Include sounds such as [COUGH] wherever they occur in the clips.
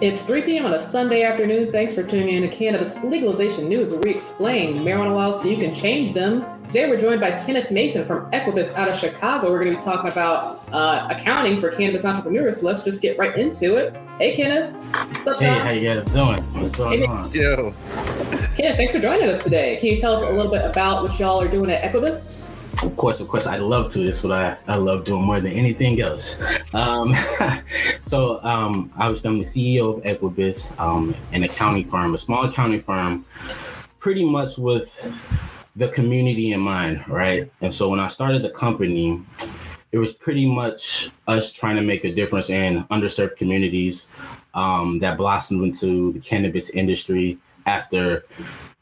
It's 3 p.m. on a Sunday afternoon. Thanks for tuning in to Cannabis Legalization News, where we explain marijuana laws so you can change them. Today, we're joined by Kenneth Mason from Equibus out of Chicago. We're going to be talking about uh, accounting for cannabis entrepreneurs. So let's just get right into it. Hey, Kenneth. What's up, hey, how you guys doing? What's going hey, on? Yo. Kenneth, thanks for joining us today. Can you tell us a little bit about what y'all are doing at Equibus? Of course, of course, I love to. It's what I, I love doing more than anything else. Um, [LAUGHS] so, um, was I'm the CEO of Equibus, um, an accounting firm, a small accounting firm, pretty much with the community in mind, right? And so, when I started the company, it was pretty much us trying to make a difference in underserved communities um, that blossomed into the cannabis industry after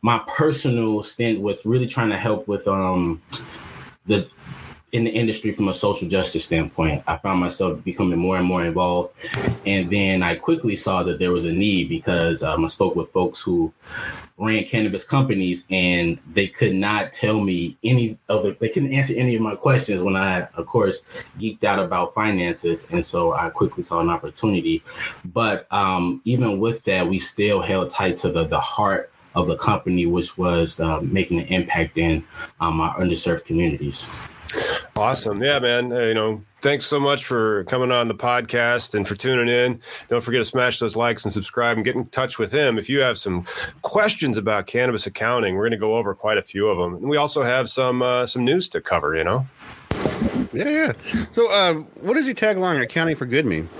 my personal stint with really trying to help with um, the in the industry from a social justice standpoint. I found myself becoming more and more involved. And then I quickly saw that there was a need because um, I spoke with folks who ran cannabis companies and they could not tell me any of the, they couldn't answer any of my questions when I, of course, geeked out about finances. And so I quickly saw an opportunity. But um, even with that, we still held tight to the, the heart of the company, which was uh, making an impact in um, our underserved communities. Awesome. Yeah, man. Uh, you know, thanks so much for coming on the podcast and for tuning in. Don't forget to smash those likes and subscribe and get in touch with him. If you have some questions about cannabis accounting, we're going to go over quite a few of them. And we also have some uh, some news to cover, you know? Yeah, yeah. So, uh, what does your tagline accounting for good mean?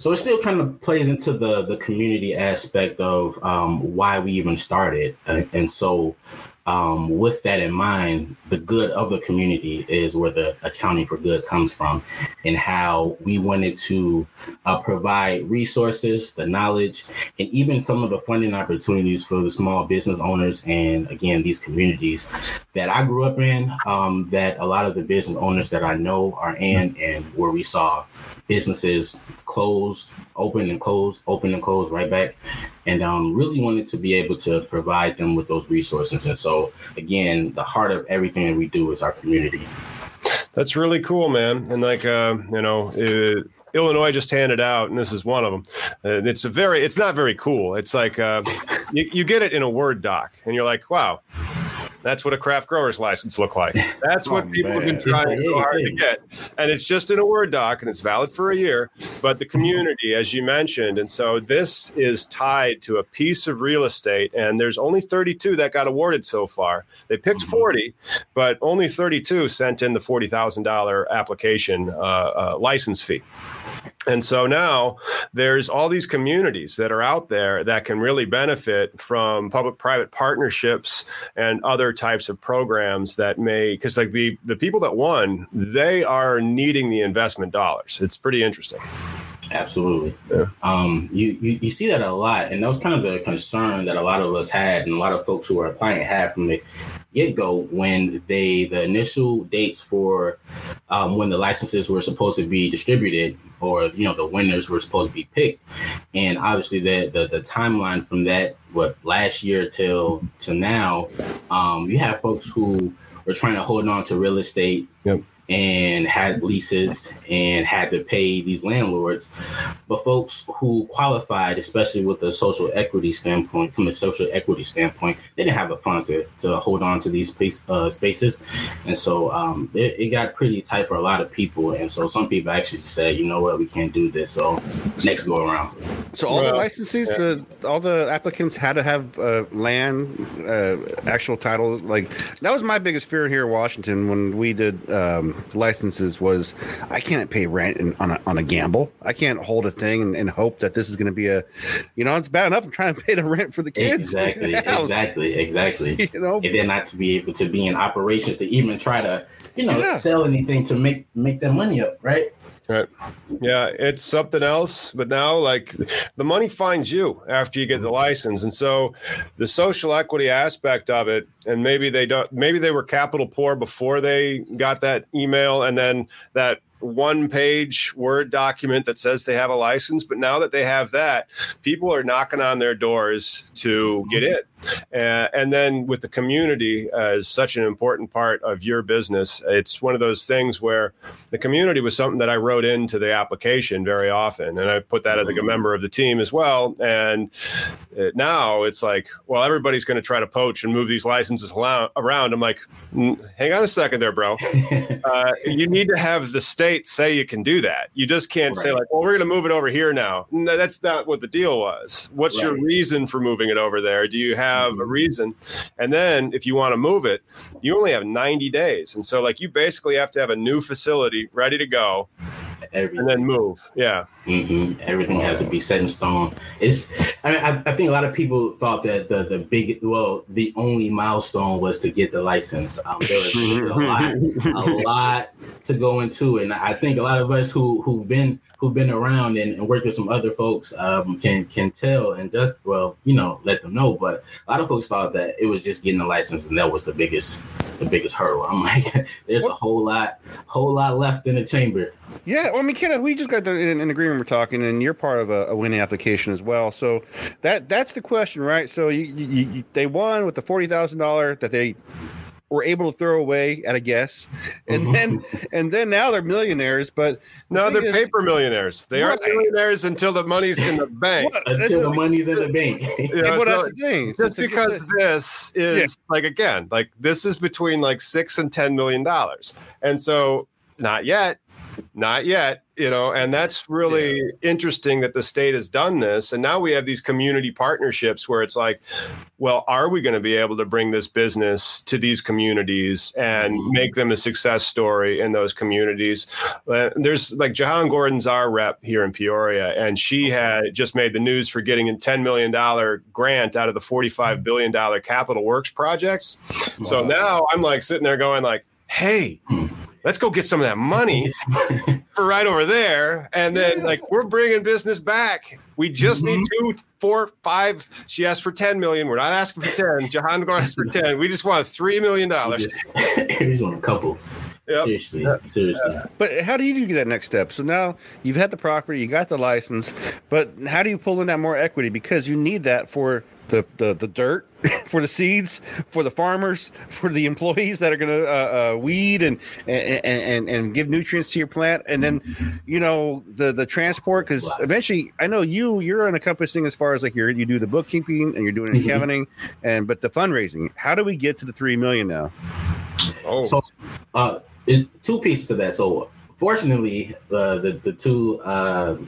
So it still kind of plays into the the community aspect of um, why we even started, and so um, with that in mind, the good of the community is where the accounting for good comes from, and how we wanted to uh, provide resources, the knowledge, and even some of the funding opportunities for the small business owners and again these communities that I grew up in, um, that a lot of the business owners that I know are in, and where we saw businesses close, open and close, open and close, right back. And um, really wanted to be able to provide them with those resources. And so, again, the heart of everything that we do is our community. That's really cool, man. And like, uh, you know, it, Illinois just handed out, and this is one of them. Uh, it's a very, it's not very cool. It's like uh, you, you get it in a Word doc, and you're like, wow, that's what a craft grower's license look like. [LAUGHS] That's what oh, people man. have been trying so hard to get. And it's just in a Word doc and it's valid for a year. But the community, as you mentioned, and so this is tied to a piece of real estate. And there's only 32 that got awarded so far. They picked mm-hmm. 40, but only 32 sent in the $40,000 application uh, uh, license fee. And so now there's all these communities that are out there that can really benefit from public private partnerships and other types of programs that may because like the the people that won, they are needing the investment dollars. It's pretty interesting. Absolutely. Yeah. Um, you, you, you see that a lot, and that was kind of the concern that a lot of us had, and a lot of folks who were applying had from the get go when they the initial dates for um, when the licenses were supposed to be distributed or you know the winners were supposed to be picked. And obviously the the, the timeline from that what last year till to now um, you have folks who were trying to hold on to real estate yep and had leases and had to pay these landlords. But folks who qualified, especially with the social equity standpoint, from a social equity standpoint, they didn't have the funds to, to hold on to these space, uh, spaces. And so um, it, it, got pretty tight for a lot of people. And so some people actually said, you know what, we can't do this. So next go around. So all well, the licenses, yeah. the all the applicants had to have uh, land, uh, actual title. Like that was my biggest fear here in Washington when we did um, licenses was I can't pay rent in, on a on a gamble. I can't hold a thing and, and hope that this is going to be a, you know, it's bad enough I'm trying to pay the rent for the kids. Exactly, exactly, exactly. [LAUGHS] You know, and then not to be able to be in operations to even try to, you know, yeah. sell anything to make make that money up, right? Right. Yeah, it's something else. But now, like, the money finds you after you get the license. And so the social equity aspect of it and maybe they don't maybe they were capital poor before they got that email and then that one page word document that says they have a license but now that they have that people are knocking on their doors to get in uh, and then with the community as such an important part of your business it's one of those things where the community was something that i wrote into the application very often and i put that as like a member of the team as well and it, now it's like well everybody's going to try to poach and move these licenses around i'm like hang on a second there bro [LAUGHS] uh, you need to have the state state say you can do that. You just can't right. say like, "Well, we're going to move it over here now." No, that's not what the deal was. What's right. your reason for moving it over there? Do you have mm-hmm. a reason? And then if you want to move it, you only have 90 days. And so like you basically have to have a new facility ready to go Everything. and then move. Yeah, mm-hmm. everything has to be set in stone. It's. I mean, I, I, think a lot of people thought that the the big, well, the only milestone was to get the license. Um, there was [LAUGHS] a lot, a lot to go into, and I think a lot of us who who've been who've been around and, and worked with some other folks um, can can tell and just well, you know, let them know. But a lot of folks thought that it was just getting a license, and that was the biggest the biggest hurdle. I'm like, [LAUGHS] there's what? a whole lot, whole lot left in the chamber. Yeah, well, I mean, Kenneth, we just got the, in, in agreement. We're talking, and you're part of a, a, winning application as well. So that that's the question, right? So you, you, you they won with the forty thousand dollar that they were able to throw away at a guess, [LAUGHS] and then and then now they're millionaires. But the no, they're is, paper millionaires. They right. aren't millionaires until the money's in the [LAUGHS] bank. until the money's in the bank. [LAUGHS] you know, well, the thing. Just because this is yeah. like again, like this is between like six and ten million dollars, and so not yet, not yet you know and that's really yeah. interesting that the state has done this and now we have these community partnerships where it's like well are we going to be able to bring this business to these communities and mm-hmm. make them a success story in those communities uh, there's like Jehan gordon's our rep here in peoria and she had just made the news for getting a $10 million grant out of the $45 billion capital works projects wow. so now i'm like sitting there going like hey hmm let's go get some of that money [LAUGHS] for right over there. And then, yeah. like, we're bringing business back. We just mm-hmm. need two, four, five. She asked for 10 million. We're not asking for 10. Jehan asked for [LAUGHS] 10. We just want $3 million. We just, [LAUGHS] we just want a couple. Yep. Seriously, seriously. But how do you do that next step? So now you've had the property, you got the license, but how do you pull in that more equity? Because you need that for the, the, the dirt [LAUGHS] for the seeds for the farmers for the employees that are going to uh, uh, weed and, and and and give nutrients to your plant. And then you know the the transport because eventually i know you you're an encompassing as far as like you're you do the bookkeeping and you're doing mm-hmm. accounting and but the fundraising how do we get to the three million now? Oh. So uh two pieces to that. So fortunately uh, the the two uh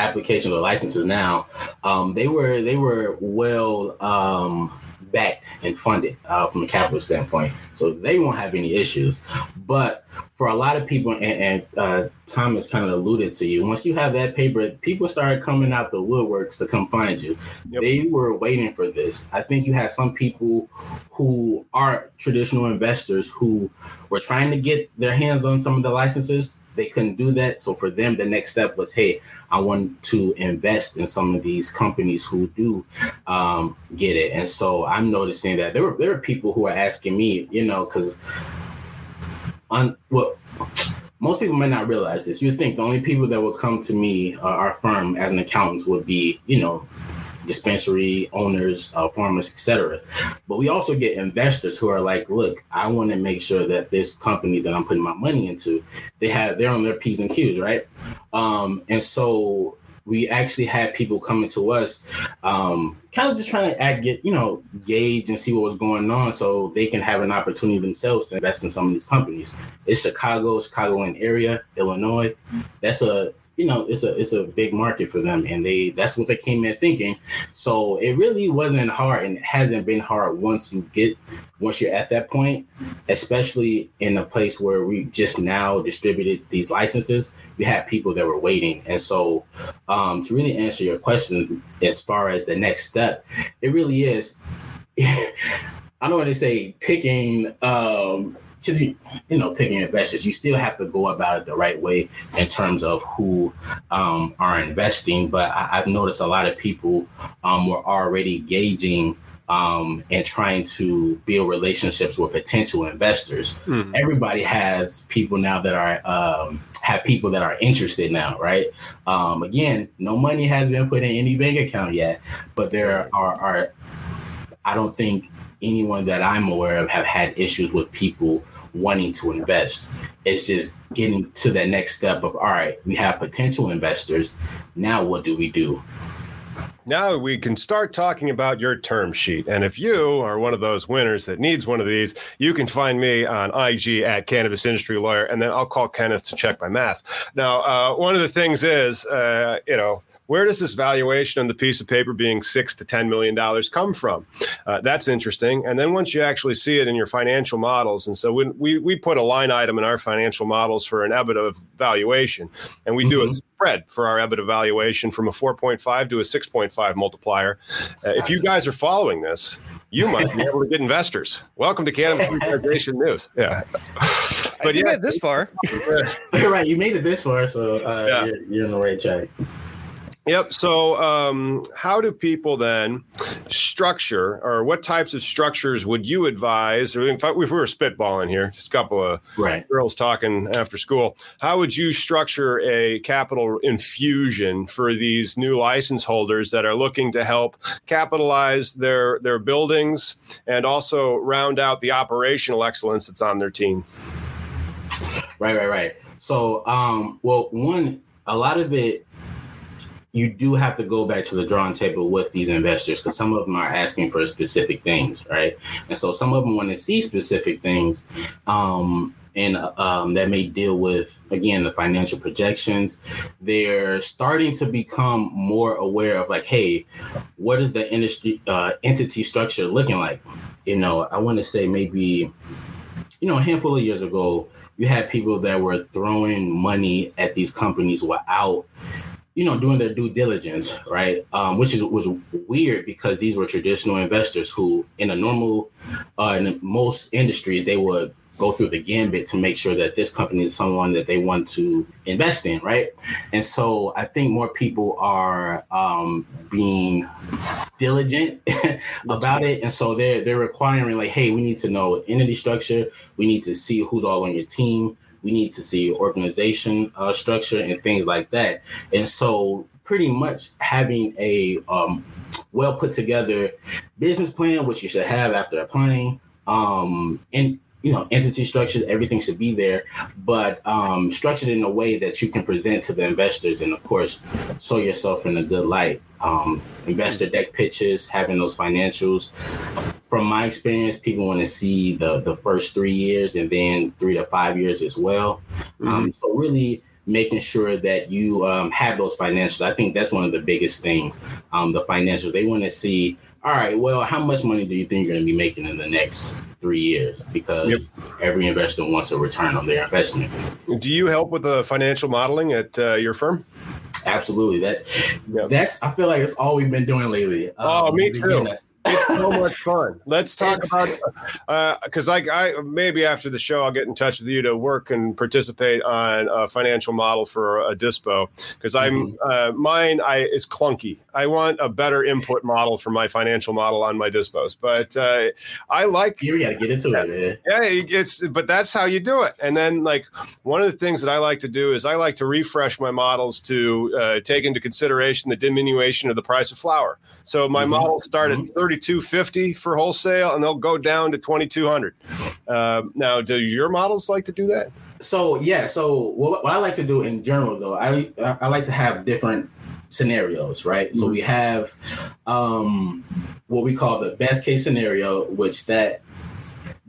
applications or licenses now, um, they were they were well um, backed and funded uh, from a capital standpoint, so they won't have any issues. But for a lot of people, and, and uh, Thomas kind of alluded to you, once you have that paper, people started coming out the woodworks to come find you. Yep. They were waiting for this. I think you had some people who are traditional investors who were trying to get their hands on some of the licenses. They couldn't do that. So for them, the next step was, hey, I want to invest in some of these companies who do um, get it. And so I'm noticing that there were there are people who are asking me, you know, because on well most people might not realize this. You think the only people that will come to me, uh, our firm, as an accountant, would be, you know, dispensary owners, uh, farmers, etc. But we also get investors who are like, look, I want to make sure that this company that I'm putting my money into, they have they're on their p's and q's, right? Um, and so we actually had people coming to us, um, kind of just trying to get you know gauge and see what was going on, so they can have an opportunity themselves to invest in some of these companies. It's Chicago, Chicagoland area, Illinois. That's a you know it's a it's a big market for them and they that's what they came in thinking. So it really wasn't hard and hasn't been hard once you get once you're at that point especially in a place where we just now distributed these licenses you had people that were waiting. And so um, to really answer your questions as far as the next step it really is [LAUGHS] I don't want to say picking um, because you, you know picking investors you still have to go about it the right way in terms of who um, are investing but I, have noticed a lot of people um, were already gauging um, and trying to build relationships with potential investors. Mhm. Everybody has people now that are um, have people that are interested now, right? Um, again, no money has been put in any bank account yet, but there are, are I don't think anyone that I'm aware of have had issues with people wanting to invest. It's just getting to that next step of all right, we have potential investors. Now what do we do? Now we can start talking about your term sheet. And if you are one of those winners that needs one of these, you can find me on IG at Cannabis Industry Lawyer, and then I'll call Kenneth to check my math. Now, uh, one of the things is, uh, you know, where does this valuation on the piece of paper being six to ten million dollars come from? Uh, that's interesting. And then once you actually see it in your financial models, and so when we we put a line item in our financial models for an EBITDA valuation, and we do a Mhm. spread for our EBITDA valuation from a 4.5 to a 6.5 multiplier. Uh, if you guys are following this, you might be able to get investors. Welcome to Canada Legalization News. Yeah. [LAUGHS] But you made this far. You're [LAUGHS] right, you made it this far, so uh, Yeah. you're, you're in the right track. Yep. So, um, how do people then structure, or what types of structures would you advise? Or in fact, if we were spitballing here, just a couple of Right. girls talking after school, how would you structure a capital infusion for these new license holders that are looking to help capitalize their their buildings and also round out the operational excellence that's on their team? Right, right, right. So, um, well, one, a lot of it, you do have to go back to the drawing table with these investors because some of them are asking for specific things, right? And so some of them want to see specific things, um, and um, that may deal with again the financial projections. They're starting to become more aware of like, hey, what is the industry uh, entity structure looking like? You know, I want to say maybe, you know, a handful of years ago, you had people that were throwing money at these companies without you know doing their due diligence right? Um, which is was weird because these were traditional investors who in a normal uh, in most industries they would go through the gambit to make sure that this company is someone that they want to invest in right? And so i think more people are um, being diligent [LAUGHS] about it. And so they're they're requiring like hey we need to know entity structure. We need to see who's all on your team we need to see organization uh, structure and things like that. And so pretty much having a um, well put together business plan which you should have after applying um, and you know entity structures everything should be there but um, structured in a way that you can present to the investors and of course show yourself in a good light. Um, investor deck pitches having those financials. From my experience people want to see the the first three years and then three to five years as well. Um, so really making sure that you um, have those financials. I think that's one of the biggest things. Um, the financials they want to see all right well how much money do you think you're going to be making in the next three years because Yep. every investor wants a return on their investment Do you help with the financial modeling at uh, your firm? absolutely that's Yeah. that's i feel like that's all we've been doing lately Oh, Um, me too. to- It's so [LAUGHS] much fun. Let's talk about it. because I, I maybe after the show I'll get in touch with you to work and participate on a financial model for a dispo because I'm uh, mine I is clunky. I want a better input model for my financial model on my dispos, but uh, I like you gotta get into it man. yeah, it's but that's how you do it. And then like one of the things that I like to do is I like to refresh my models to uh, take into consideration the diminution of the price of flour. So my Mhm. models start Mhm. at thirty two fifty for wholesale, and they'll go down to twenty two hundred. Um, now, do your models like to do that? So yeah, so what, what I like to do in general though, I I like to have different scenarios, right? So we have um what we call the best case scenario, which that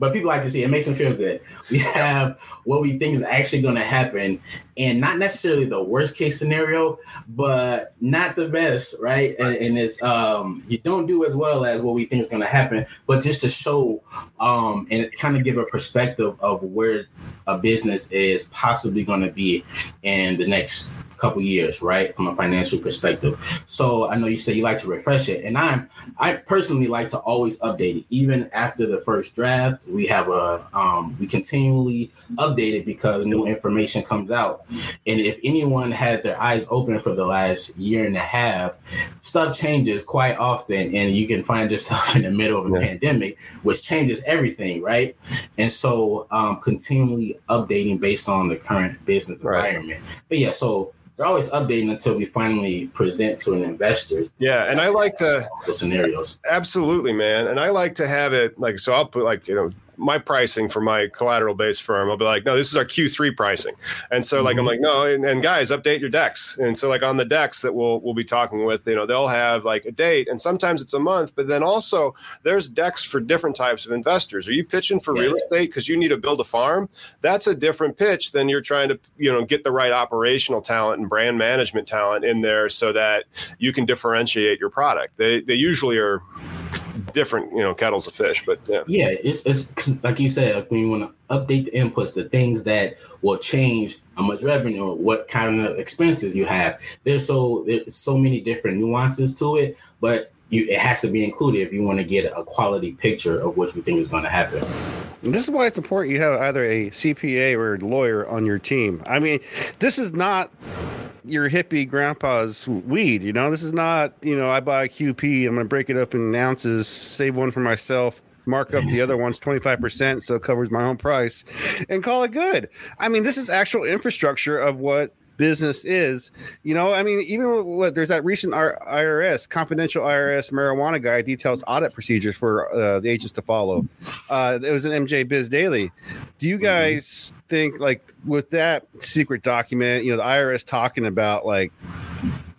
but people like to see it makes them feel good. [LAUGHS] We have what we think is actually going to happen, and not necessarily the worst case scenario, but not the best, right? And, and it's um you don't do as well as what we think is going to happen, but just to show um and kind of give a perspective of where a business is possibly going to be in the next couple years, right, from a financial perspective. So I know you say you like to refresh it, and I'm I personally like to always update it. Even after the first draft, we have a um, we continually update it because new information comes out. And if anyone had their eyes open for the last year and a half, stuff changes quite often, and you can find yourself [LAUGHS] in the middle of a yeah. pandemic, which changes everything, right? And so um, continually updating based on the current business right. environment. But yeah, so they're always updating until we finally present to an investor. Yeah, and I like to scenarios. Absolutely, man. And I like to have it like so. I'll put like you know my pricing for my collateral based firm. I'll be like, no, this is our Q3 pricing. And so like, mm-hmm. I'm like, no, and, and, guys, update your decks. And so like on the decks that we'll, we'll be talking with, you know, they'll have like a date and sometimes it's a month, but then also there's decks for different types of investors. Are you pitching for yeah. real estate because you need to build a farm? That's a different pitch than you're trying to, you know, get the right operational talent and brand management talent in there so that you can differentiate your product. They, they usually are different, you know, kettles of fish. But yeah, yeah, it's, it's like you said, when you want to update the inputs, the things that will change how much revenue, or what kind of expenses you have. There's so there's so many different nuances to it, but you it has to be included if you want to get a quality picture of what you think is going to happen. This is why it's important you have either a CPA or a lawyer on your team. I mean, this is not your hippie grandpa's weed. You know, this is not, you know, I buy a QP, I'm going to break it up in ounces, save one for myself, mark up the other ones 25% so it covers my own price and call it good. I mean, this is actual infrastructure of what business is. You know, I mean, even what there's that recent IRS confidential IRS marijuana guide details audit procedures for uh, the agents to follow. Uh, it was an MJ Biz Daily. Do you mm-hmm. guys mm-hmm. think like with that secret document, you know, the IRS talking about like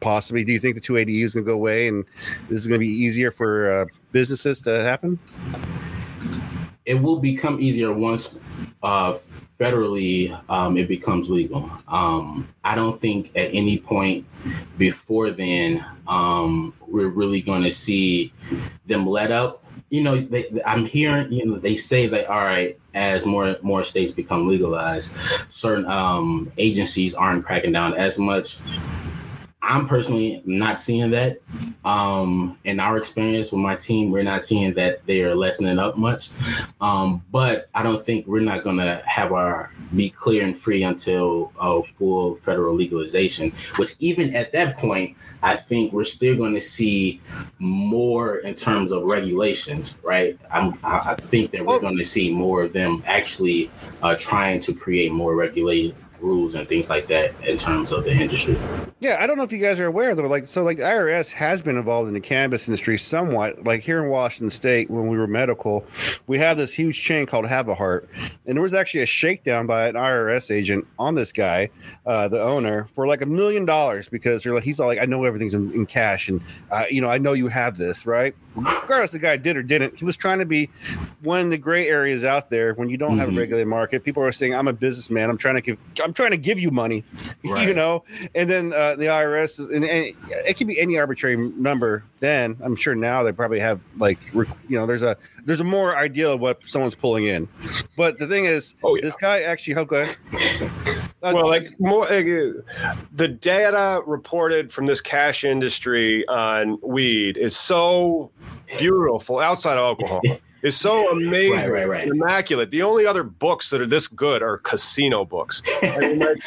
possibly, do you think the 280 is going to go away and this is going to be easier for uh, businesses to happen? It will become easier once uh, federally um, it becomes legal. Um, I don't think at any point before then um, we're really going to see them let up. You know, they, I'm hearing you know they say that all right as more more states become legalized, certain um, agencies aren't cracking down as much. I'm personally not seeing that. Um, in our experience with my team, we're not seeing that they are lessening up much. Um, but I don't think we're not going to have our be clear and free until a full federal legalization. Which even at that point, I think we're still going to see more in terms of regulations, right? I'm, I think that we're going to see more of them actually uh, trying to create more regulated rules and things like that in terms of the industry. Yeah, I don't know if you guys are aware though. Like, so like the IRS has been involved in the cannabis industry somewhat. Like here in Washington State, when we were medical, we have this huge chain called Have a Heart, and there was actually a shakedown by an IRS agent on this guy, uh, the owner, for like a million dollars because they're like, he's all like, I know everything's in, in cash, and uh, you know, I know you have this, right? Regardless, the guy did or didn't. He was trying to be one of the gray areas out there when you don't mm-hmm. have a mm-hmm. regulated market. People are saying, I'm a businessman. I'm trying to give. I'm I'm trying to give you money, [LAUGHS] right. you know, and then uh, the IRS, and, and, it can be any arbitrary number. Then I'm sure now they probably have like, you know, there's a there's a more idea of what someone's pulling in. But the thing is, oh, yeah. this guy actually, how good? well, like more uh, the data reported from this cash industry on weed is so beautiful outside of alcohol [LAUGHS] is so amazing, right, right, right. immaculate. The only other books that are this good are casino books, [LAUGHS] I mean, like,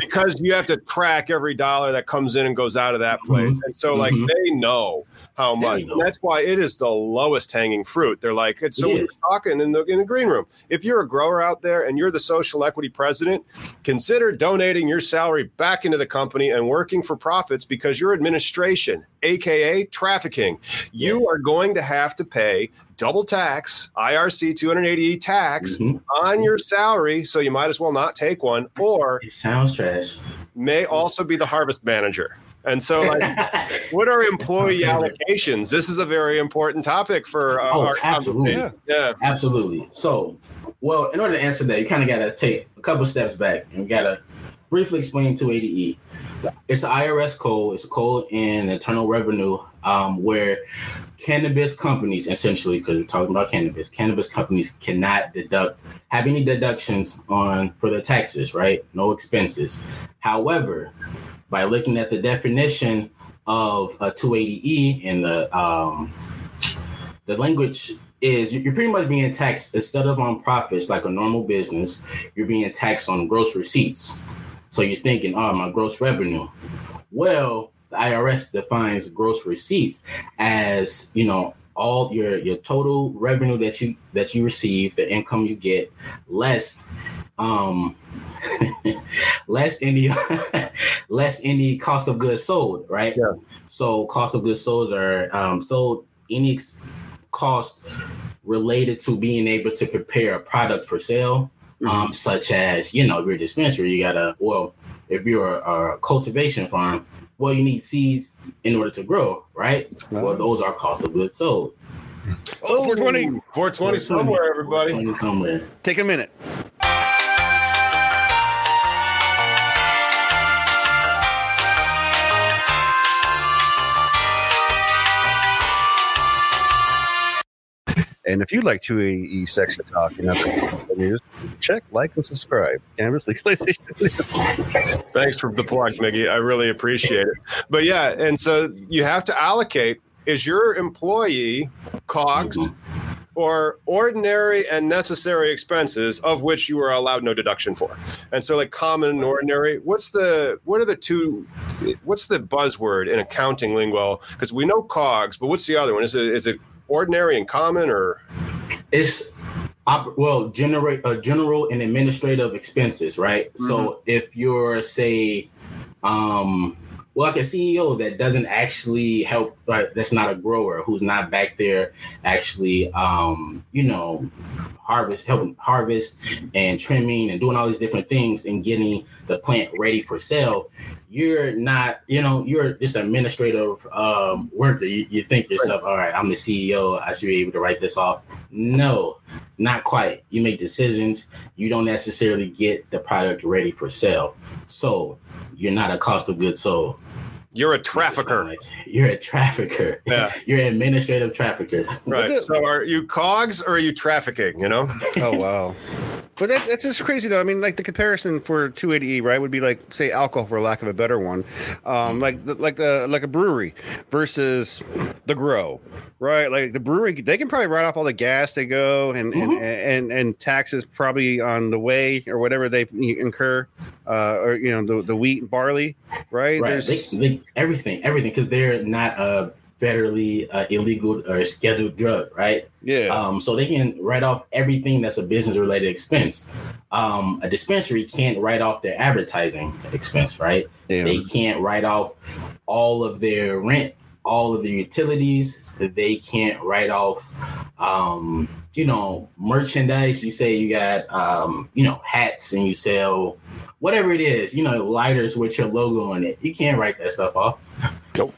because you have to track every dollar that comes in and goes out of that place, mm-hmm. and so like mm-hmm. they know how much. And that's why it is the lowest hanging fruit. They're like, it's so we're talking in the in the green room. If you're a grower out there and you're the social equity president, consider donating your salary back into the company and working for profits because your administration, aka trafficking, you yes. are going to have to pay double tax, IRC 280E tax mm-hmm. on your salary. So you might as well not take one. Or it sounds trash. May also be the harvest manager. And so, like, [LAUGHS] what are employee allocations? This is a very important topic for uh, oh, our absolutely. Yeah. yeah, absolutely. So, well, in order to answer that, you kind of got to take a couple steps back and got to briefly explain 280E. It's an IRS code. It's a code in Internal Revenue um, where cannabis companies, essentially, because we're talking about cannabis, cannabis companies cannot deduct have any deductions on for their taxes, right? No expenses. However, by looking at the definition of a 280E in the um, the language is you're pretty much being taxed instead of on profits like a normal business, you're being taxed on gross receipts. So you're thinking, oh, my gross revenue. Well, the IRS defines gross receipts as you know all your your total revenue that you that you receive, the income you get, less um [LAUGHS] less any [LAUGHS] less any cost of goods sold, right? Yeah. So cost of goods sold are um, sold any ex- cost related to being able to prepare a product for sale, um, such as you know your dispensary. You gotta well, if you're a, a cultivation farm, well, you need seeds in order to grow, right? Well, those are cost of goods sold. Oh, 420. 420 somewhere, everybody. 20 somewhere. Take a minute. And if you'd like 280E sexy talk and other news, check, like, and subscribe. Cannabis legalization. [LAUGHS] Thanks for the plug, Miggy. I really appreciate it. But yeah, and so you have to allocate is your employee cogs mm-hmm. or ordinary and necessary expenses of which you are allowed no deduction for. And so like common and ordinary, what's the what are the two what's the buzzword in accounting lingo? Because we know cogs, but what's the other one? Is it is it ordinary and common or? It's op- well generate uh, general and administrative expenses right? So if you're say um well like a ceo that doesn't actually help right that's not a grower who's not back there actually um you know harvest helping harvest and trimming and doing all these different things and getting the plant ready for sale you're not you know you're just an administrative um worker. You, you think to yourself all right i'm the ceo i should be able to write this off. No not quite. You make decisions. You don't necessarily get the product ready for sale. So you're not a cost of goods sold you're a trafficker? you're a trafficker Yeah. [LAUGHS] you're an administrative trafficker Right. So are you cogs or are you trafficking? You know? oh, wow. But that, that's just crazy, though. I mean, like the comparison for 280E, right, would be like, say, alcohol, for lack of a better one, um, like like the like a brewery versus the grow, right? Like the brewery, they can probably write off all the gas they go and and, and and taxes probably on the way or whatever they incur, uh, or you know the the wheat and barley, right? right they, they, everything everything because they're not a federally uh, illegal or scheduled drug right? Yeah, um, so they can write off everything that's a business related expense. Um, a dispensary can't write off their advertising expense right? Damn. they can't write off all of their rent all of their utilities. They can't write off um, you know merchandise. You say you got um, you know hats and you sell whatever it is you know lighters with your logo on it. You can't write that stuff off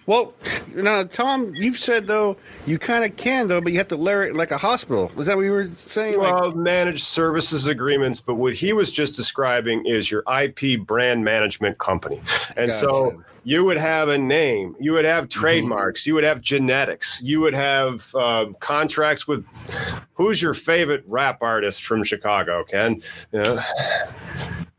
Well, now Tom, you've said though you kind of can though, but you have to layer it like a hospital. Is that what you were saying? Like, Well, managed services agreements, but what he was just describing is your IP brand management company. And so you would have a name, you would have trademarks, you would have genetics, you would have uh, contracts with who's your favorite rap artist from Chicago, Ken?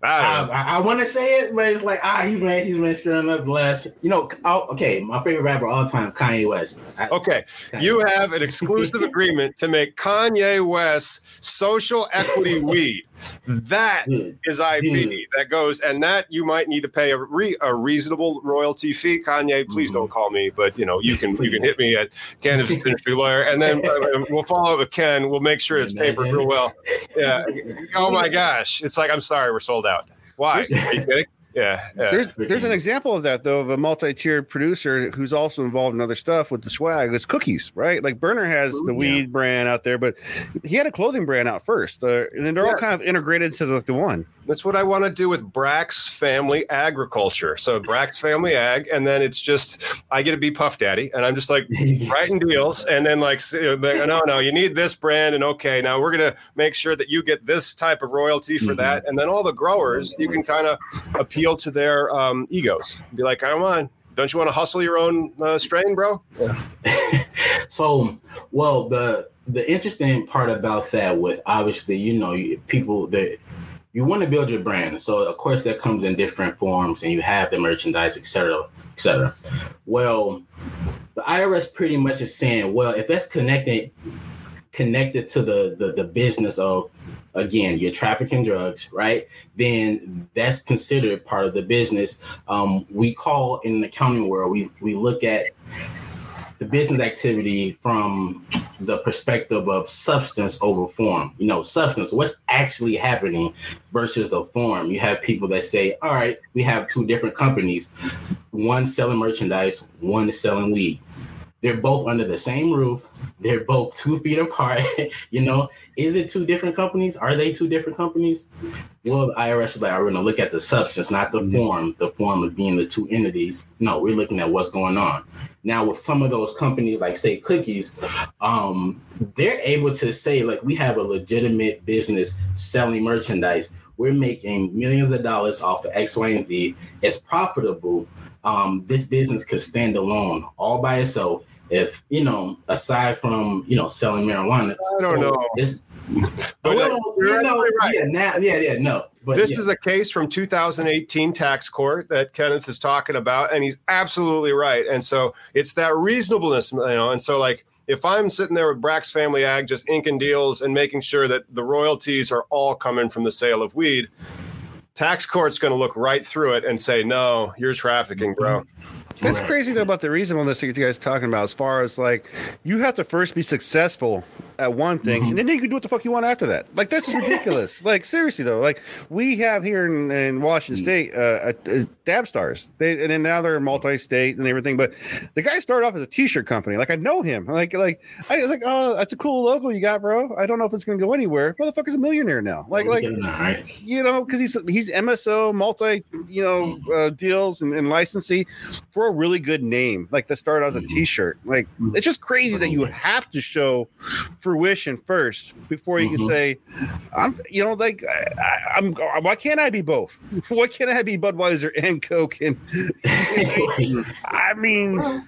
I. I, I want to say it, but it's like ah, he's been he's been screwing up the last. You know, oh, okay, my favorite rapper all time, Kanye West. I- Okay, Kanye. you have an exclusive [LAUGHS] agreement to make Kanye West social equity weed. That hmm. Dude, IP hmm. that goes, and that you might need to pay a, re, a reasonable royalty fee. Kanye, please don't mm-hmm. call me, but you know you can you can [LAUGHS] hit me at cannabis industry lawyer, and then uh, uh, we'll follow up with Ken. We'll make sure it's papered real well. Yeah. [LAUGHS] Oh my gosh, it's like I'm sorry, we're sold out. Why? Are you kidding? Yeah. yeah. There's there's an example of that though of a multi-tiered producer who's also involved in other stuff with the swag. It's cookies, right? Like Berner has the Yeah. weed brand out there, but he had a clothing brand out first, uh, and then they're all kind of integrated to the, the one. That's what I want to do with Brax Family Agriculture. So Brax Family Ag, and then it's just I get to be Puff Daddy, and I'm just like [LAUGHS] writing deals, and then like you know, like, no, no, you need this brand, and okay, now we're gonna make sure that you get this type of royalty for Mhm. that, and then all the growers, you can kind of appeal to their um, egos, be like, come on. Don't you want to hustle your own uh, strain, bro? Yeah. [LAUGHS] so well the the interesting part about that with obviously you know people that you want to build your brand. So of course that comes in different forms, and you have the merchandise, etc., etc. Well, the IRS pretty much is saying, well, if that's connected connected to the the, the business of again you're trafficking drugs right then that's considered part of the business um, we call in the accounting world we we look at the business activity from the perspective of substance over form. You know, substance, what's actually happening versus the form. You have people that say, all right, we have two different companies, one selling merchandise, one is selling weed. They're both under the same roof. They're both two feet apart. [LAUGHS] you know, is it two different companies? Are they two different companies? Well, the IRS is like, we're going to look at the substance, not the mm-hmm. form. The form of being the two entities. No, we're looking at what's going on. Now, with some of those companies, like say cookies, um, they're able to say, like, we have a legitimate business selling merchandise. We're making millions of dollars off of X, Y, and Z. It's profitable. Um, this business could stand alone all by itself if you know, aside from you know selling marijuana, I don't so know. It's, but well, you know, right. yeah, now, yeah, yeah, no. But this yeah. is a case from 2018 tax court that Kenneth is talking about, and he's absolutely right. And so it's that reasonableness, you know. And so, like, if I'm sitting there with Brax Family Ag, just inking deals and making sure that the royalties are all coming from the sale of weed, tax court's going to look right through it and say, "No, you're trafficking, bro." Mm-hmm. That's crazy though about the reasonableness that you guys talking about. As far as like, you have to first be successful at one thing, mm-hmm. and then you can do what the fuck you want after that. Like that's ridiculous. like seriously though, like we have here in, in Washington. State, uh, uh, Dab Stars, they and then now they're multi-state and everything. But the guy started off as a T-shirt company. Like I know him. Like like I was like, oh, that's a cool logo you got, bro. I don't know if it's gonna go anywhere. Motherfucker's a millionaire now. Like like you know, because he's he's MSO multi you know mm. uh, deals and, and licensing for a really good name. Like that started as a mm. T-shirt. Like it's just crazy that you have to show fruition first before you mm-hmm. can say, "I'm," you know, like I, am Why can't I be both? [LAUGHS] Why can't I be Budweiser and Coke? And [LAUGHS] [LAUGHS] I mean.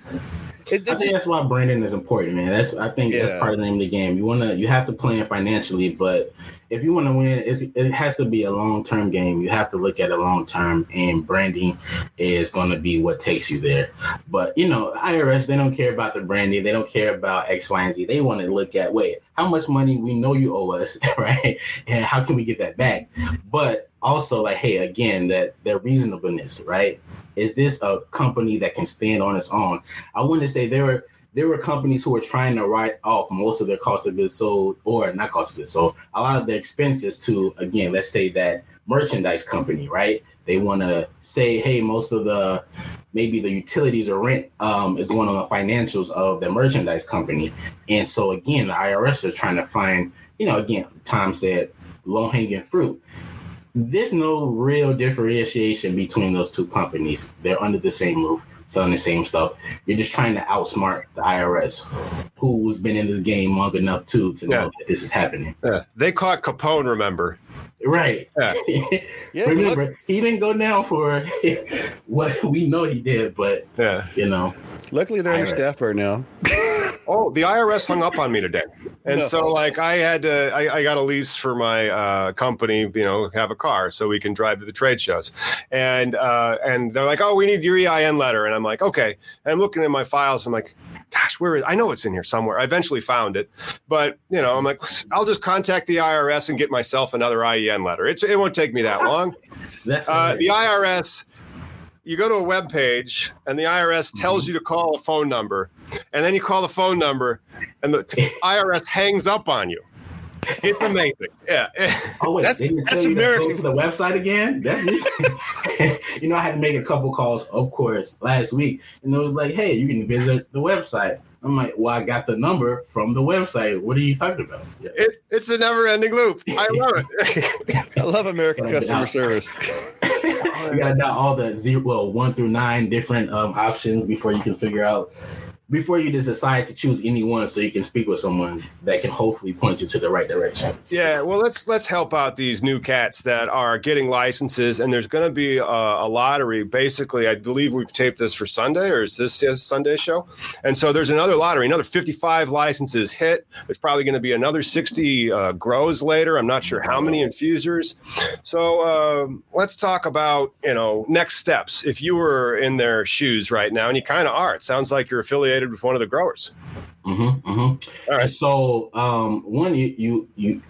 It, I think just, that's why branding is important, man. That's I think yeah. that's part of the name of the game. You wanna you have to plan financially, but if you want to win, it has to be a long term game. You have to look at it long term, and branding is going to be what takes you there. But you know, IRS they don't care about the branding. They don't care about X, Y, and Z. They want to look at wait, how much money we know you owe us, [LAUGHS] right? And how can we get that back? But also, like, hey, again, that their reasonableness, right? Is this a company that can stand on its own? I want to say there were there were companies who were trying to write off most of their cost of goods sold, or not cost of goods sold, a lot of the expenses to, again, let's say that merchandise company, right? They want to say, hey, most of the maybe the utilities or rent um, is going on the financials of the merchandise company. And so, again, the IRS is trying to find, you know, again, Tom said, low hanging fruit. There's no real differentiation between those two companies. They're under the same roof selling the same stuff. You're just trying to outsmart the IRS, who's been in this game long enough too to know yeah. that this is happening. Yeah. They caught Capone, remember? Right. Yeah. [LAUGHS] yeah remember, look, he didn't go down for [LAUGHS] what we know he did, but yeah, you know. Luckily, they're understaffed right now. [LAUGHS] oh, the IRS hung up on me today, [LAUGHS] and no. so like I had to, I, I got a lease for my uh, company, you know, have a car so we can drive to the trade shows, and uh, and they're like, oh, we need your EIN letter, and I'm like, okay, and I'm looking at my files, I'm like, gosh, where is? I know it's in here somewhere. I eventually found it, but you know, I'm like, I'll just contact the IRS and get myself another EIN letter. It's, it won't take me that long. Uh, the IRS you go to a web page and the IRS tells you to call a phone number, and then you call the phone number, and the IRS hangs up on you. It's amazing. Yeah. Oh wait, that's, that's American. Go to the website again. That's [LAUGHS] you know, I had to make a couple calls, of course, last week, and it was like, "Hey, you can visit the website." I'm like, "Well, I got the number from the website. What are you talking about?" Yeah. It, it's a never-ending loop. I [LAUGHS] love it. I love American customer service [LAUGHS] you gotta dial all the zero, well, one through nine different um, options before you can figure out before you just decide to choose anyone so you can speak with someone that can hopefully point you to the right direction. Yeah, well, let's let's help out these new cats that are getting licenses, and there's going to be a, a, lottery. Basically, I believe we've taped this for Sunday, or is this a Sunday show? And so there's another lottery, another 55 licenses hit. There's probably going to be another 60 uh, grows later. I'm not sure how many infusers. So um, let's talk about you know next steps. If you were in their shoes right now, and you kind of are, it sounds like you're affiliated affiliated with one of the growers. Mm-hmm, mm-hmm. All right. So um, one, you you you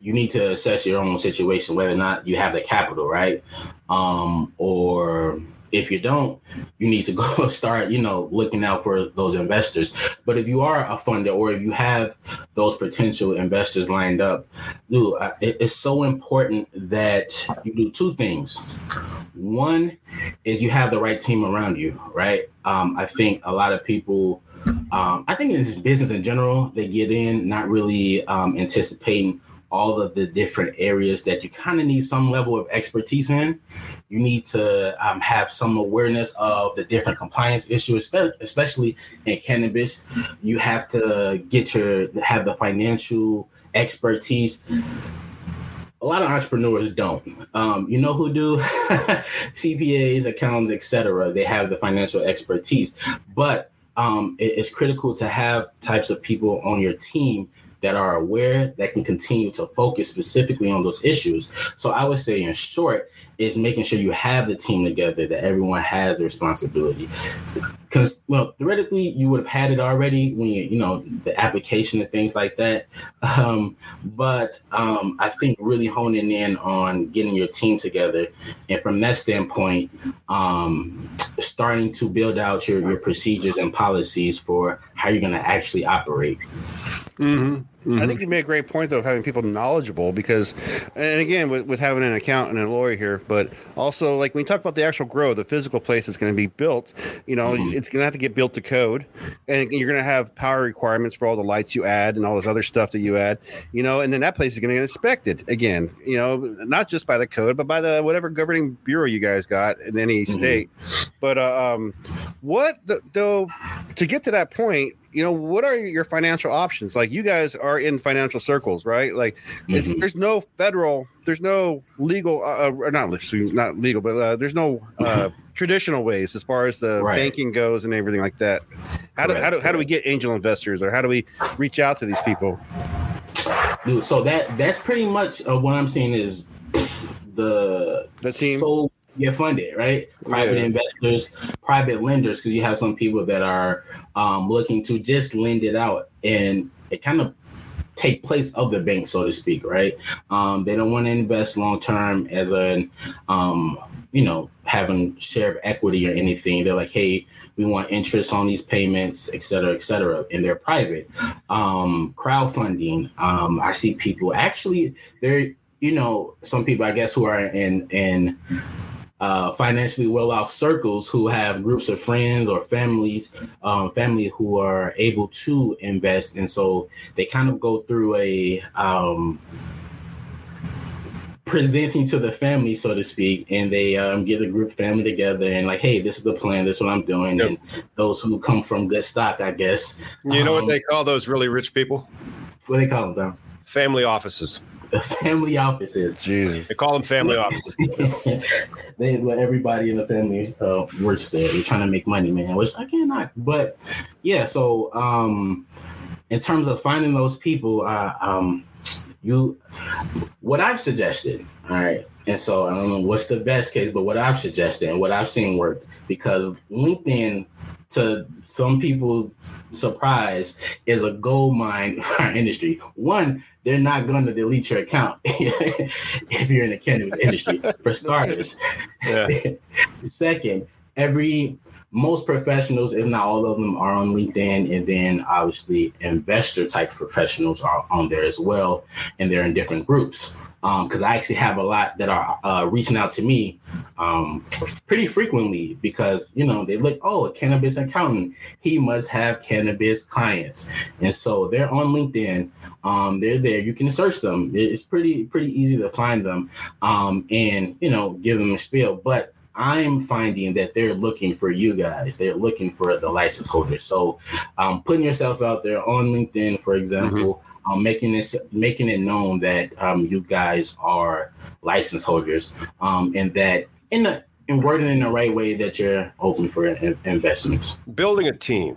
you need to assess your own situation, whether or not you have the capital, right? Um, or if you don't, you need to [LAUGHS] go start, you know, looking out for those investors. But if you are a funder or if you have those potential investors lined up, dude, it's so important that you do two things. One is you have the right team around you, right? Um, I think a lot of people, um, I think in business in general, they get in not really um, anticipating all of the different areas that you kind of need some level of expertise in. You need to um, have some awareness of the different compliance issues, especially in cannabis. You have to get your have the financial expertise. A lot of entrepreneurs don't. Um, you know who do? [LAUGHS] CPAs, accountants, etc. They have the financial expertise, but um, it, it's critical to have types of people on your team that are aware that can continue to focus specifically on those issues. So I would say, in short, is making sure you have the team together, that everyone has the responsibility. Because, well, theoretically, you would have had it already when you, you know, the application and things like that. Um, but um, I think really honing in on getting your team together, and from that standpoint, um, starting to build out your, your procedures and policies for how you're going to actually operate. Mm-hmm. Mm-hmm. I think you made a great point though of having people knowledgeable because, and again with, with having an accountant and a lawyer here, but also like when you talk about the actual grow, the physical place that's going to be built, you know, mm-hmm. it's going to have to get built to code, and you're going to have power requirements for all the lights you add and all this other stuff that you add, you know, and then that place is going to get inspected again, you know, not just by the code but by the whatever governing bureau you guys got in any mm-hmm. state. But uh, um, what though to get to that point you know, what are your financial options? Like you guys are in financial circles, right? Like mm-hmm. there's no federal, there's no legal, uh, uh or not not legal, but uh, there's no uh, traditional ways as far as the right. banking goes and everything like that. How do, how do how do we get angel investors, or how do we reach out to these people? Dude, so that that's pretty much uh, what I'm seeing is the the team. So get funded, right? Private yeah. investors, private lenders, because you have some people that are um, looking to just lend it out and it kind of take place of the bank, so to speak, right? Um, they don't want to invest long term as an, um, you know, having share of equity or anything. They're like, hey, we want interest on these payments, et cetera, et cetera, and they're private. Um, crowdfunding. Um, I see people actually, they're, you know, some people I guess who are in in uh, financially well off circles who have groups of friends or families, um, family who are able to invest, and so they kind of go through a um, presenting to the family, so to speak, and they um, get a group family together and like, hey, this is the plan, this is what I'm doing, yep. and those who come from good stock, I guess. You know what um, they call those really rich people? What do they call them, Tom? Family offices. Family offices. Jesus. They call them family [LAUGHS] offices. they let everybody in the family uh, works there. They're trying to make money, man, which I cannot. But yeah, so um, in terms of finding those people, uh, um, you, what I've suggested, all right, and so I don't know what's the best case, but what I've suggested and what I've seen work because LinkedIn to some people's surprise is a gold mine [LAUGHS] for our industry. One, they're not going to delete your account [LAUGHS] if you're in the cannabis industry, for starters. Yeah. [LAUGHS] Second, every most professionals, if not all of them, are on LinkedIn, and then obviously investor type professionals are on there as well, and they're in different groups because um, I actually have a lot that are uh, reaching out to me um, pretty frequently because you know they look, oh, a cannabis accountant, he must have cannabis clients, and so they're on LinkedIn. Um, they're there. You can search them. It's pretty pretty easy to find them, um, and you know give them a spiel. But I'm finding that they're looking for you guys. They're looking for the license holders. So, um, putting yourself out there on LinkedIn, for example, Mm-hmm. Um, making this making it known that um, you guys are license holders, um, and that in the and wording in the right way that you're open for in- investments. Building a team.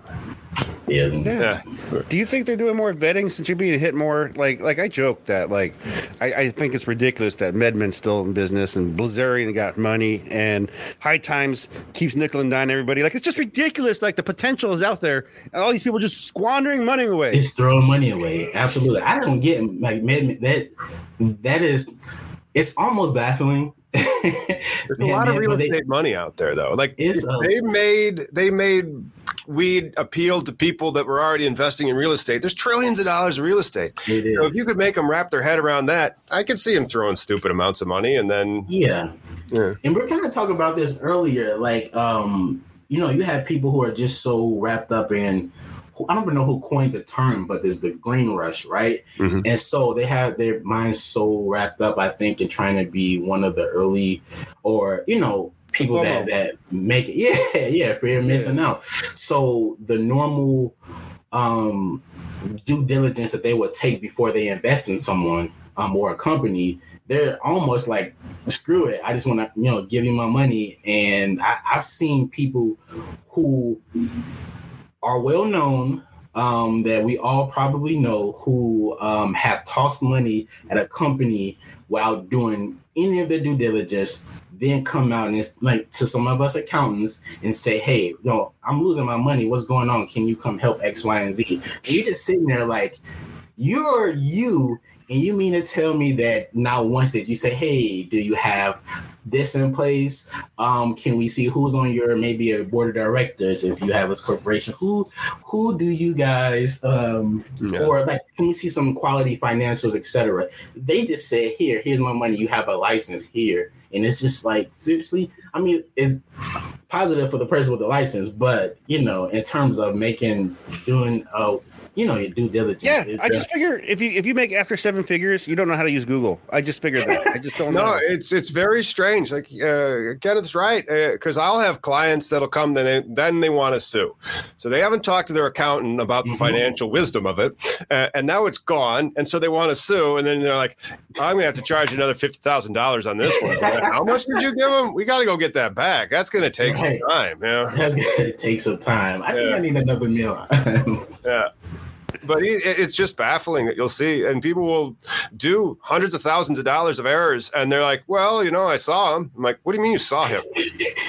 Yeah. Yeah. Do you think they're doing more vetting since you're being hit more? Like, like I joke that like, I, I think it's ridiculous that MedMen's still in business and Blazarian got money and High Times keeps nickel and dime everybody. Like, it's just ridiculous. Like the potential is out there, and all these people just squandering money away. Just throwing money away. Absolutely. I don't get like man, that. That is, it's almost baffling. There's a lot of real estate money out there, though. Like It's a- they made they made weed appeal to people that were already investing in real estate. There's trillions of dollars of real estate. So if you could make them wrap their head around that, I could see them throwing stupid amounts of money, and then Yeah. Yeah. And we're kind of talking about this earlier. Like, um, you know, you have people who are just so wrapped up in, I don't even know who coined the term, but there's the green rush, right? Mhm. And so they have their minds so wrapped up, I think, in trying to be one of the early or, you know, people that, FOMO. that make it. [LAUGHS] Yeah, yeah, fear of missing out. So the normal um due diligence that they would take before they invest in someone um, or a company, they're almost like, screw it. I just want to, you know, give you my money. And I, I've seen people who are well known um, that we all probably know who um, have tossed money at a company while doing any of their due diligence, then come out and like to some of us accountants and say, "Hey, no, I'm losing my money. What's going on? Can you come help X, Y, and Z?" And you're just sitting there like, "You're you." And you mean to tell me that not once did you say, "Hey, do you have this in place? Um, can we see who's on your maybe a board of directors if you have a corporation? Who who do you guys um Yeah. or like can we see some quality financials, etc. They just say, Here, here's my money, you have a license here. And it's just like seriously, I mean, it's positive for the person with the license, but you know, in terms of making doing uh you know your due diligence. Yeah, it's I just figure if you if you make after seven figures, you don't know how to use Google. I just figured that. I just don't No, know. it's it's very strange. Like uh, Kenneth's right because I'll have clients that'll come then they, then they want to sue, so they haven't talked to their accountant about the Mhm. financial wisdom of it, uh, and now it's gone, and so they want to sue, and then they're like, "I'm gonna have to charge another fifty thousand dollars on this one." Like, How much did you give them? We got to go get that back. That's gonna take some time. Yeah, That's gonna [LAUGHS] take some time. I think I need another meal. [LAUGHS] yeah. But it, it's just baffling that you'll see, and people will do hundreds of thousands of dollars of errors, and they're like, "Well, you know, I saw him." I'm like, "What do you mean you saw him?"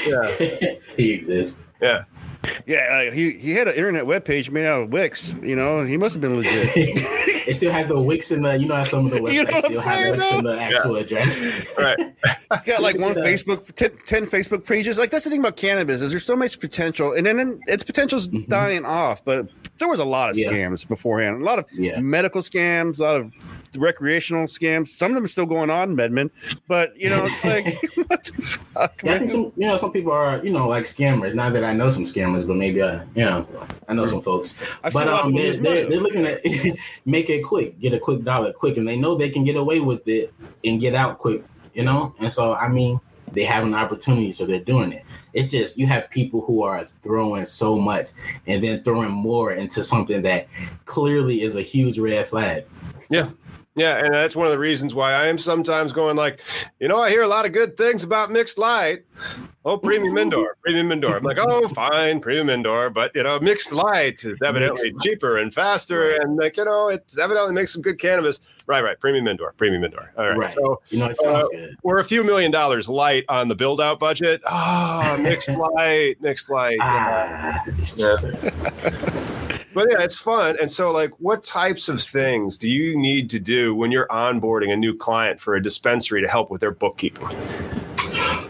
Yeah. [LAUGHS] he exists. Yeah. Yeah, uh, he he had an internet webpage made out of Wix. You know, he must have been legit. [LAUGHS] it still has the Wix in the, you know, how some of the [LAUGHS] websites You know what I'm still have saying, Wix in the actual address. Right. He's got like one Yeah. Facebook, 10, 10 Facebook pages. Like that's the thing about cannabis is there's so much potential, and then then its potential's Mhm. dying off. But there was a lot of Yeah. scams beforehand. A lot of Yeah. medical scams, a lot of recreational scams. Some of them are still going on, in MedMen. But you know, it's like [LAUGHS] [LAUGHS] what the fuck? Yeah, I think some, you know, some people are, you know, like scammers. Not that I know some scammers, but maybe I, you know, I know some folks. I've but seen a lot of um, they're, they're, they're looking at [LAUGHS] make it quick, get a quick dollar quick, and they know they can get away with it and get out quick, you know. And so, I mean, they have an opportunity, so they're doing it. It's just you have people who are throwing so much and then throwing more into something that clearly is a huge red flag. Yeah, Yeah, and that's one of the reasons why I am sometimes going like, you know, I hear a lot of good things about mixed light. Oh, premium indoor, premium indoor. I'm like, oh, fine, premium indoor, but you know, mixed light is evidently cheaper and faster, and like, you know, it's evidently makes some good cannabis. Right, right, premium indoor, premium indoor. All right, Right. so You know, Uh, we're a few million dollars light on the build out budget. Ah, mixed [LAUGHS] light, mixed light. Ah, Yeah. But yeah, it's fun. And so, like, what types of things do you need to do when you're onboarding a new client for a dispensary to help with their bookkeeping?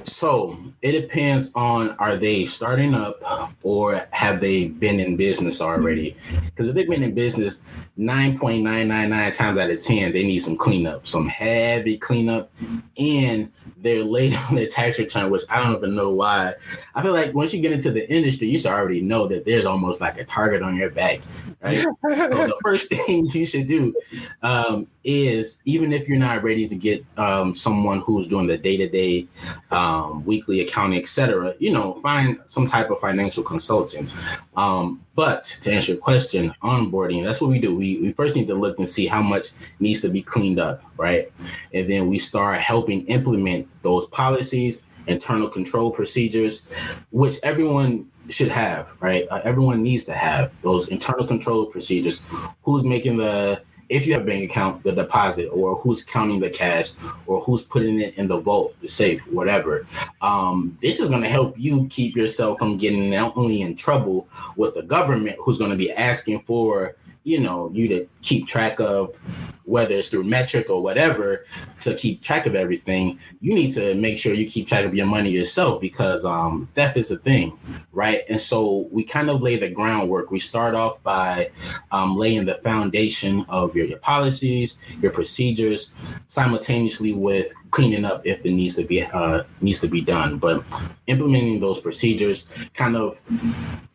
So it depends on are they starting up or have they been in business already? Because if they've been in business, 9.999 times out of 10, they need some cleanup, some heavy cleanup. And they're late [LAUGHS] on their tax return, which I don't even know why. I feel like once you get into the industry, you should already know that there's almost like a target on your back. Right. so the [LAUGHS] first thing you should do um, is even if you're not ready to get um, someone who's doing the day-to-day um, weekly accounting, etc., you know, find some type of financial consultant. Um, but to answer your question, onboarding, that's what we do. We, we first need to look and see how much needs to be cleaned up, right? And then we start helping implement those policies, internal control procedures, which everyone should have, right? Uh, everyone needs to have those internal control procedures. Who's making the if you have a bank account, the deposit, or who's counting the cash, or who's putting it in the vault, the safe, whatever. Um, this is going to help you keep yourself from getting not only in trouble with the government, who's going to be asking for you know you to keep track of whether it's through Metrc or whatever to keep track of everything you need to make sure you keep track of your money yourself because um, theft is a thing right? And so we kind of lay the groundwork. We start off by um, laying the foundation of your, your policies your procedures simultaneously with cleaning up if it needs to be uh, needs to be done. But implementing those procedures kind of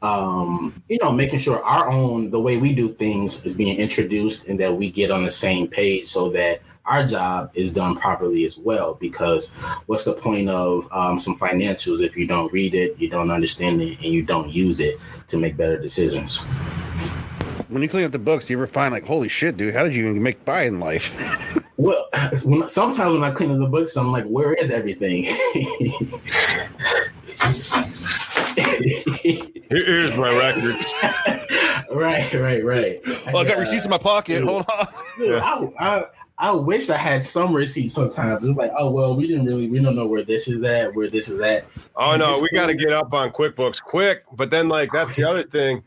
um, you know making sure our own the way we do things is being introduced and that we get on the same page so that our job is done properly as well. Because what's the point of um, some financials if you don't read it you don't understand it and you don't use it to make better decisions? When you clean up the books do you ever find like holy shit dude how did you even make buy in life [LAUGHS] well when, sometimes when i clean up the books i'm like where is everything Here's my records. [LAUGHS] right, right, right. Well, I got uh, receipts in my pocket. Hold on. Dude, I, I, I wish I had some receipts sometimes. It's like, oh well, we didn't really we don't know where this is at, where this is at. Oh no, we got to get up on QuickBooks quick. But then like that's the other thing.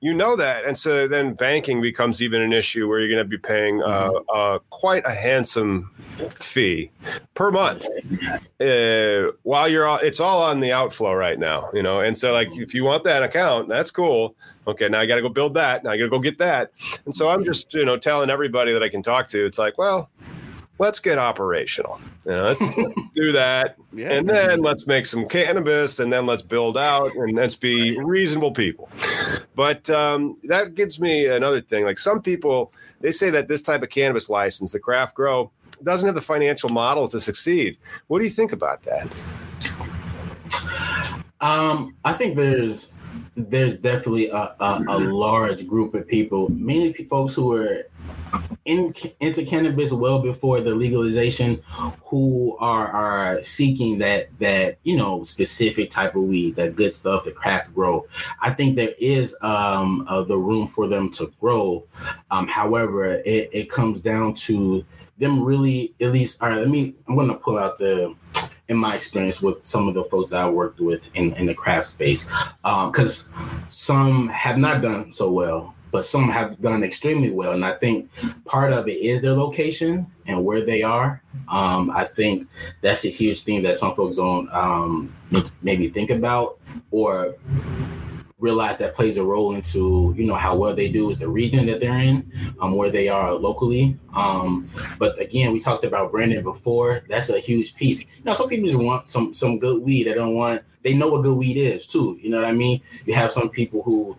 You know that. And so then banking becomes even an issue where you're going to be paying uh, mm-hmm. uh, quite a handsome fee per month. Uh, while you're all, it's all on the outflow right now, you know. And so like if you want that account, that's cool. Okay, now I got to go build that. Now I got to go get that. And so I'm just, you know, telling everybody that I can talk to, it's like, well, let's get operational. You know, let's, let's [LAUGHS] do that. Yeah. And then let's make some cannabis and then let's build out and let's be reasonable people. But um, that gives me another thing. Like some people, they say that this type of cannabis license, the craft grow, doesn't have the financial models to succeed. What do you think about that? Um, I think there's there's definitely a, a, a large group of people, mainly folks who are in, into cannabis well before the legalization, who are are seeking that that you know specific type of weed, that good stuff, the craft grow. I think there is um, uh, the room for them to grow. Um, however, it, it comes down to them really at least. All right, let me. I'm going to pull out the in my experience with some of the folks that I worked with in, in the craft space, because um, some have not done so well, but some have done extremely well. And I think part of it is their location and where they are. Um, I think that's a huge thing that some folks don't um, maybe think about or realize that plays a role into you know how well they do is the region that they're in um, where they are locally um, but again we talked about branding before that's a huge piece now some people just want some some good weed they don't want they know what good weed is too. You know what I mean? You have some people who,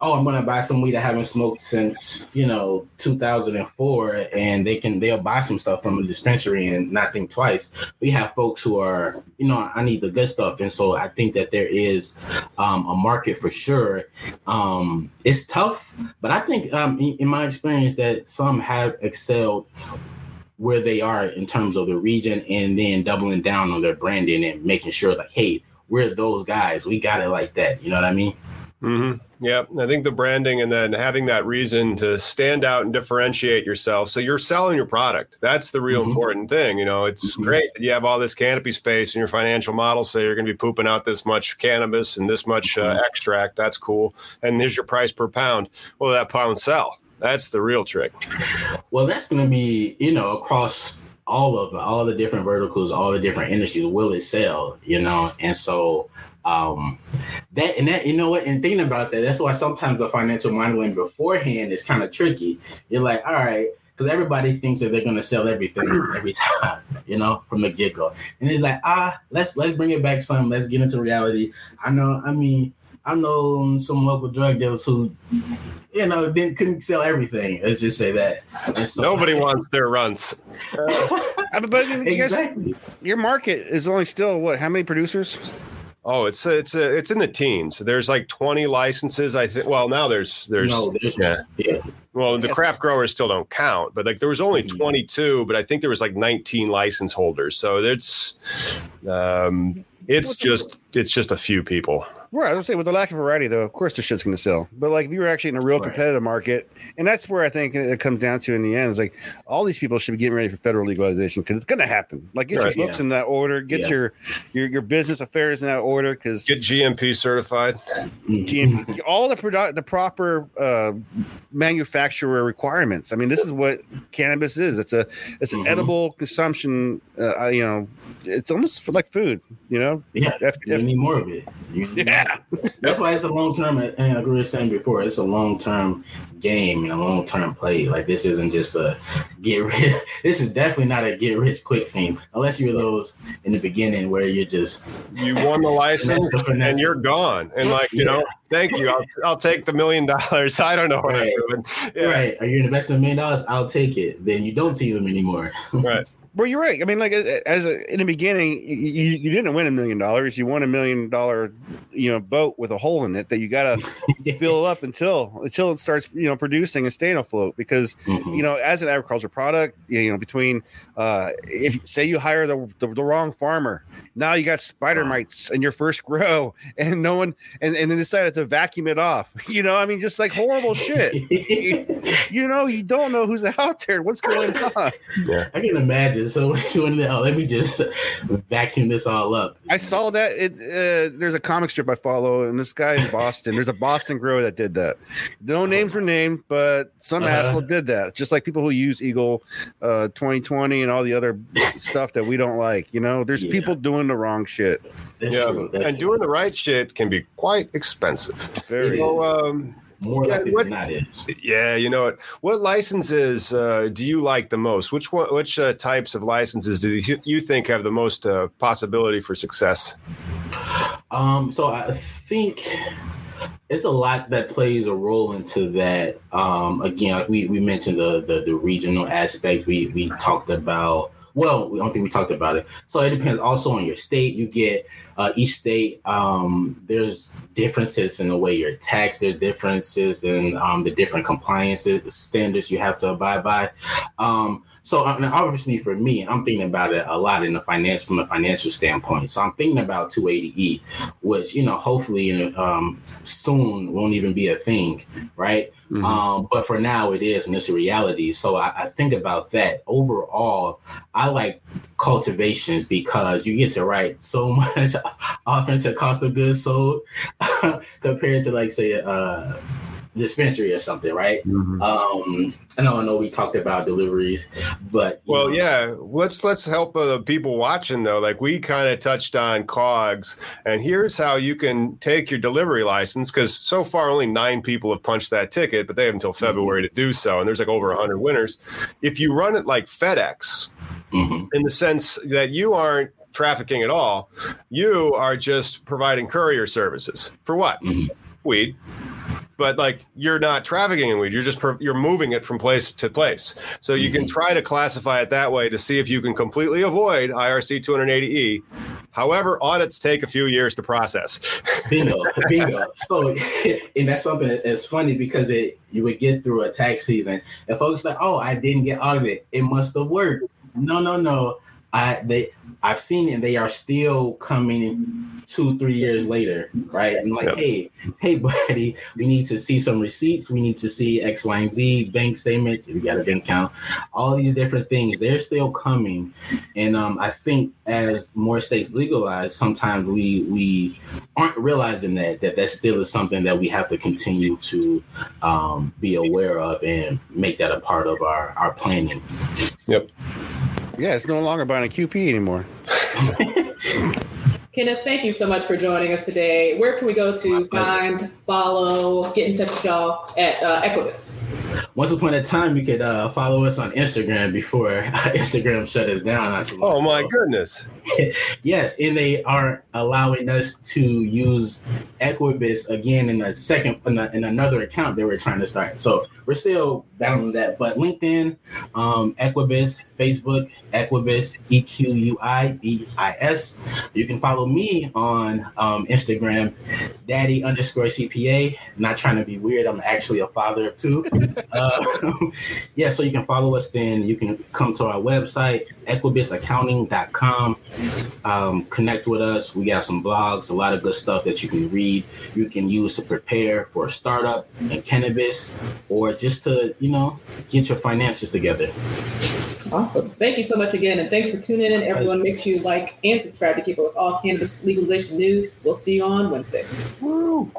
oh, I'm gonna buy some weed I haven't smoked since you know 2004, and they can they'll buy some stuff from a dispensary and not think twice. We have folks who are, you know, I need the good stuff, and so I think that there is um, a market for sure. Um, it's tough, but I think um, in, in my experience that some have excelled where they are in terms of the region and then doubling down on their branding and making sure like hey we're those guys. We got it like that. You know what I mean? Mm-hmm. Yeah, I think the branding and then having that reason to stand out and differentiate yourself. So you're selling your product. That's the real mm-hmm. important thing. You know, it's mm-hmm. great that you have all this canopy space and your financial model say you're going to be pooping out this much cannabis and this much uh, mm-hmm. extract. That's cool. And here's your price per pound. Well, that pound sell. That's the real trick. Well, that's going to be you know across all of all the different verticals, all the different industries, will it sell? You know, and so um, that and that you know what? And thinking about that that's why sometimes the financial modeling beforehand is kind of tricky. You're like all right because everybody thinks that they're going to sell everything [CLEARS THROAT] every time you know from the get-go. And it's like ah let's let's bring it back some let's get into reality. I know i mean i know some local drug dealers who you know didn't couldn't sell everything let's just say that so, nobody wants their runs I mean, but exactly. your market is only still what how many producers Oh, it's it's it's in the teens. There's like 20 licenses. I think. Well, now there's there's, no, there's yeah. yeah. Well, the craft growers still don't count, but like there was only mm-hmm. 22, but I think there was like 19 license holders. So it's um, it's just it's just a few people. Right. I was say with the lack of variety, though, of course the shit's going to sell. But like if you were actually in a real competitive market, and that's where I think it comes down to in the end is like all these people should be getting ready for federal legalization because it's going to happen. Like get right. your books yeah. in that order, get yeah. your, your your business affairs in that order because get GMP certified. GMP, all the product, the proper uh, manufacturer requirements. I mean, this is what cannabis is. It's a it's an mm-hmm. edible consumption. Uh, you know, it's almost like food. You know. Yeah. F- you need more of it. You, yeah. That's why it's a long term. And I agree with saying before, it's a long term game and a long term play. Like this isn't just a get rich. [LAUGHS] This is definitely not a get rich quick scheme, unless you're those in the beginning where you're just you won the [LAUGHS] license and you're gone. And like you yeah. know, thank you. I'll, I'll take the million dollars. [LAUGHS] I don't know what right. I'm doing. Yeah. Right? Are you investing a million dollars? I'll take it. Then you don't see them anymore. right. Well, you're right. I mean, like as a, in the beginning, you, you didn't win a million dollars. You won a million dollar, you know, boat with a hole in it that you got to [LAUGHS] fill up until until it starts, you know, producing and staying afloat. Because mm-hmm. you know, as an agriculture product, you know, between uh, if say you hire the, the, the wrong farmer, now you got spider mites in your first grow, [LAUGHS] and no one, and and then decided to vacuum it off. [LAUGHS] You know, I mean, just like horrible shit. you, you know, you don't know who's out there. What's going on? Yeah, I can imagine so [LAUGHS] when oh, let me just vacuum this all up. I saw that it. Uh, there's a comic strip I follow, and this guy in Boston. there's a Boston grower that did that. No names were named, but some uh-huh. asshole did that. Just like people who use Eagle uh, 2020 and all the other stuff that we don't like. You know, there's yeah. people doing the wrong shit. That's yeah, and true. doing the right shit can be quite expensive. Very. So, um, more yeah, likely what, than not is. Yeah, you know what? What licenses uh, do you like the most? Which one? Which uh, types of licenses do you, you think have the most uh, possibility for success? Um, so I think it's a lot that plays a role into that. Um, again, like we we mentioned the, the the regional aspect. We we talked about. Well, we don't think we talked about it. So it depends also on your state. You get uh, each state um, there's differences in the way you're taxed there's differences in um, the different compliance standards you have to abide by. Um, so obviously for me i'm thinking about it a lot in the financial from a financial standpoint so i'm thinking about 280e which you know hopefully um, soon won't even be a thing right Mm-hmm. Um, but for now, it is, and it's a reality. So I, I, think about that. Overall, I like cultivations because you get to write so [LAUGHS] much offensive cost of goods sold [LAUGHS] compared to, like, say, uh, dispensary or something, right? Mm-hmm. Um, I know, I know we talked about deliveries, but well, know. yeah, let's let's help uh, the people watching though. Like we kind of touched on cogs, and here's how you can take your delivery license because so far only nine people have punched that ticket, but they have until mm-hmm. February mm-hmm. to do so, and there's like over hundred winners. If you run it like FedEx, mm-hmm. in the sense that you aren't trafficking at all, you are just providing courier services for what? Mm-hmm. Weed but like you're not trafficking in weed. You're just you're moving it from place to place. So you can mm-hmm. try to classify it that way to see if you can completely avoid irc 280e however audits take a few years to process. [LAUGHS] Bingo bingo. So [LAUGHS] and that's something that's funny because they, you would get through a tax season and folks like oh i didn't get audited. It must have worked. No no no. I they I've seen it and they are still coming two, three years later, right? And like, yep. hey, hey, [LAUGHS] buddy, we need to see some receipts, we need to see X, Y, and Z, bank statements, We got a bank account, all these different things, they're still coming. And um, I think as more states legalize, sometimes we we aren't realizing that that that still is something that we have to continue to um, be aware of and make that a part of our our planning. Yep. Yeah, it's no longer buying a QP anymore. [LAUGHS] Kenneth, thank you so much for joining us today. Where can we go to find, follow, get in touch with y'all at uh, Equibus? Once upon a time, you could uh, follow us on Instagram before [LAUGHS] Instagram shut us down. Oh my goodness! [LAUGHS] yes, and they are allowing us to use Equibus again in a second in, a, in another account that we're trying to start. So we're still battling that, but LinkedIn, um, Equibus, Facebook, Equibus, E Q U I B I S. You can follow me on um, Instagram, Daddy underscore CPA. Not trying to be weird. I'm actually a father of two. uh, [LAUGHS] [LAUGHS] yeah, so you can follow us. Then you can come to our website, equibusaccounting.com. Um, connect with us. We got some blogs, a lot of good stuff that you can read. You can use to prepare for a startup in cannabis or just to, you know, get your finances together. Awesome. Thank you so much again. And thanks for tuning in. Everyone, make sure you like and subscribe to keep up with all cannabis legalization news. We'll see you on Wednesday. Woo.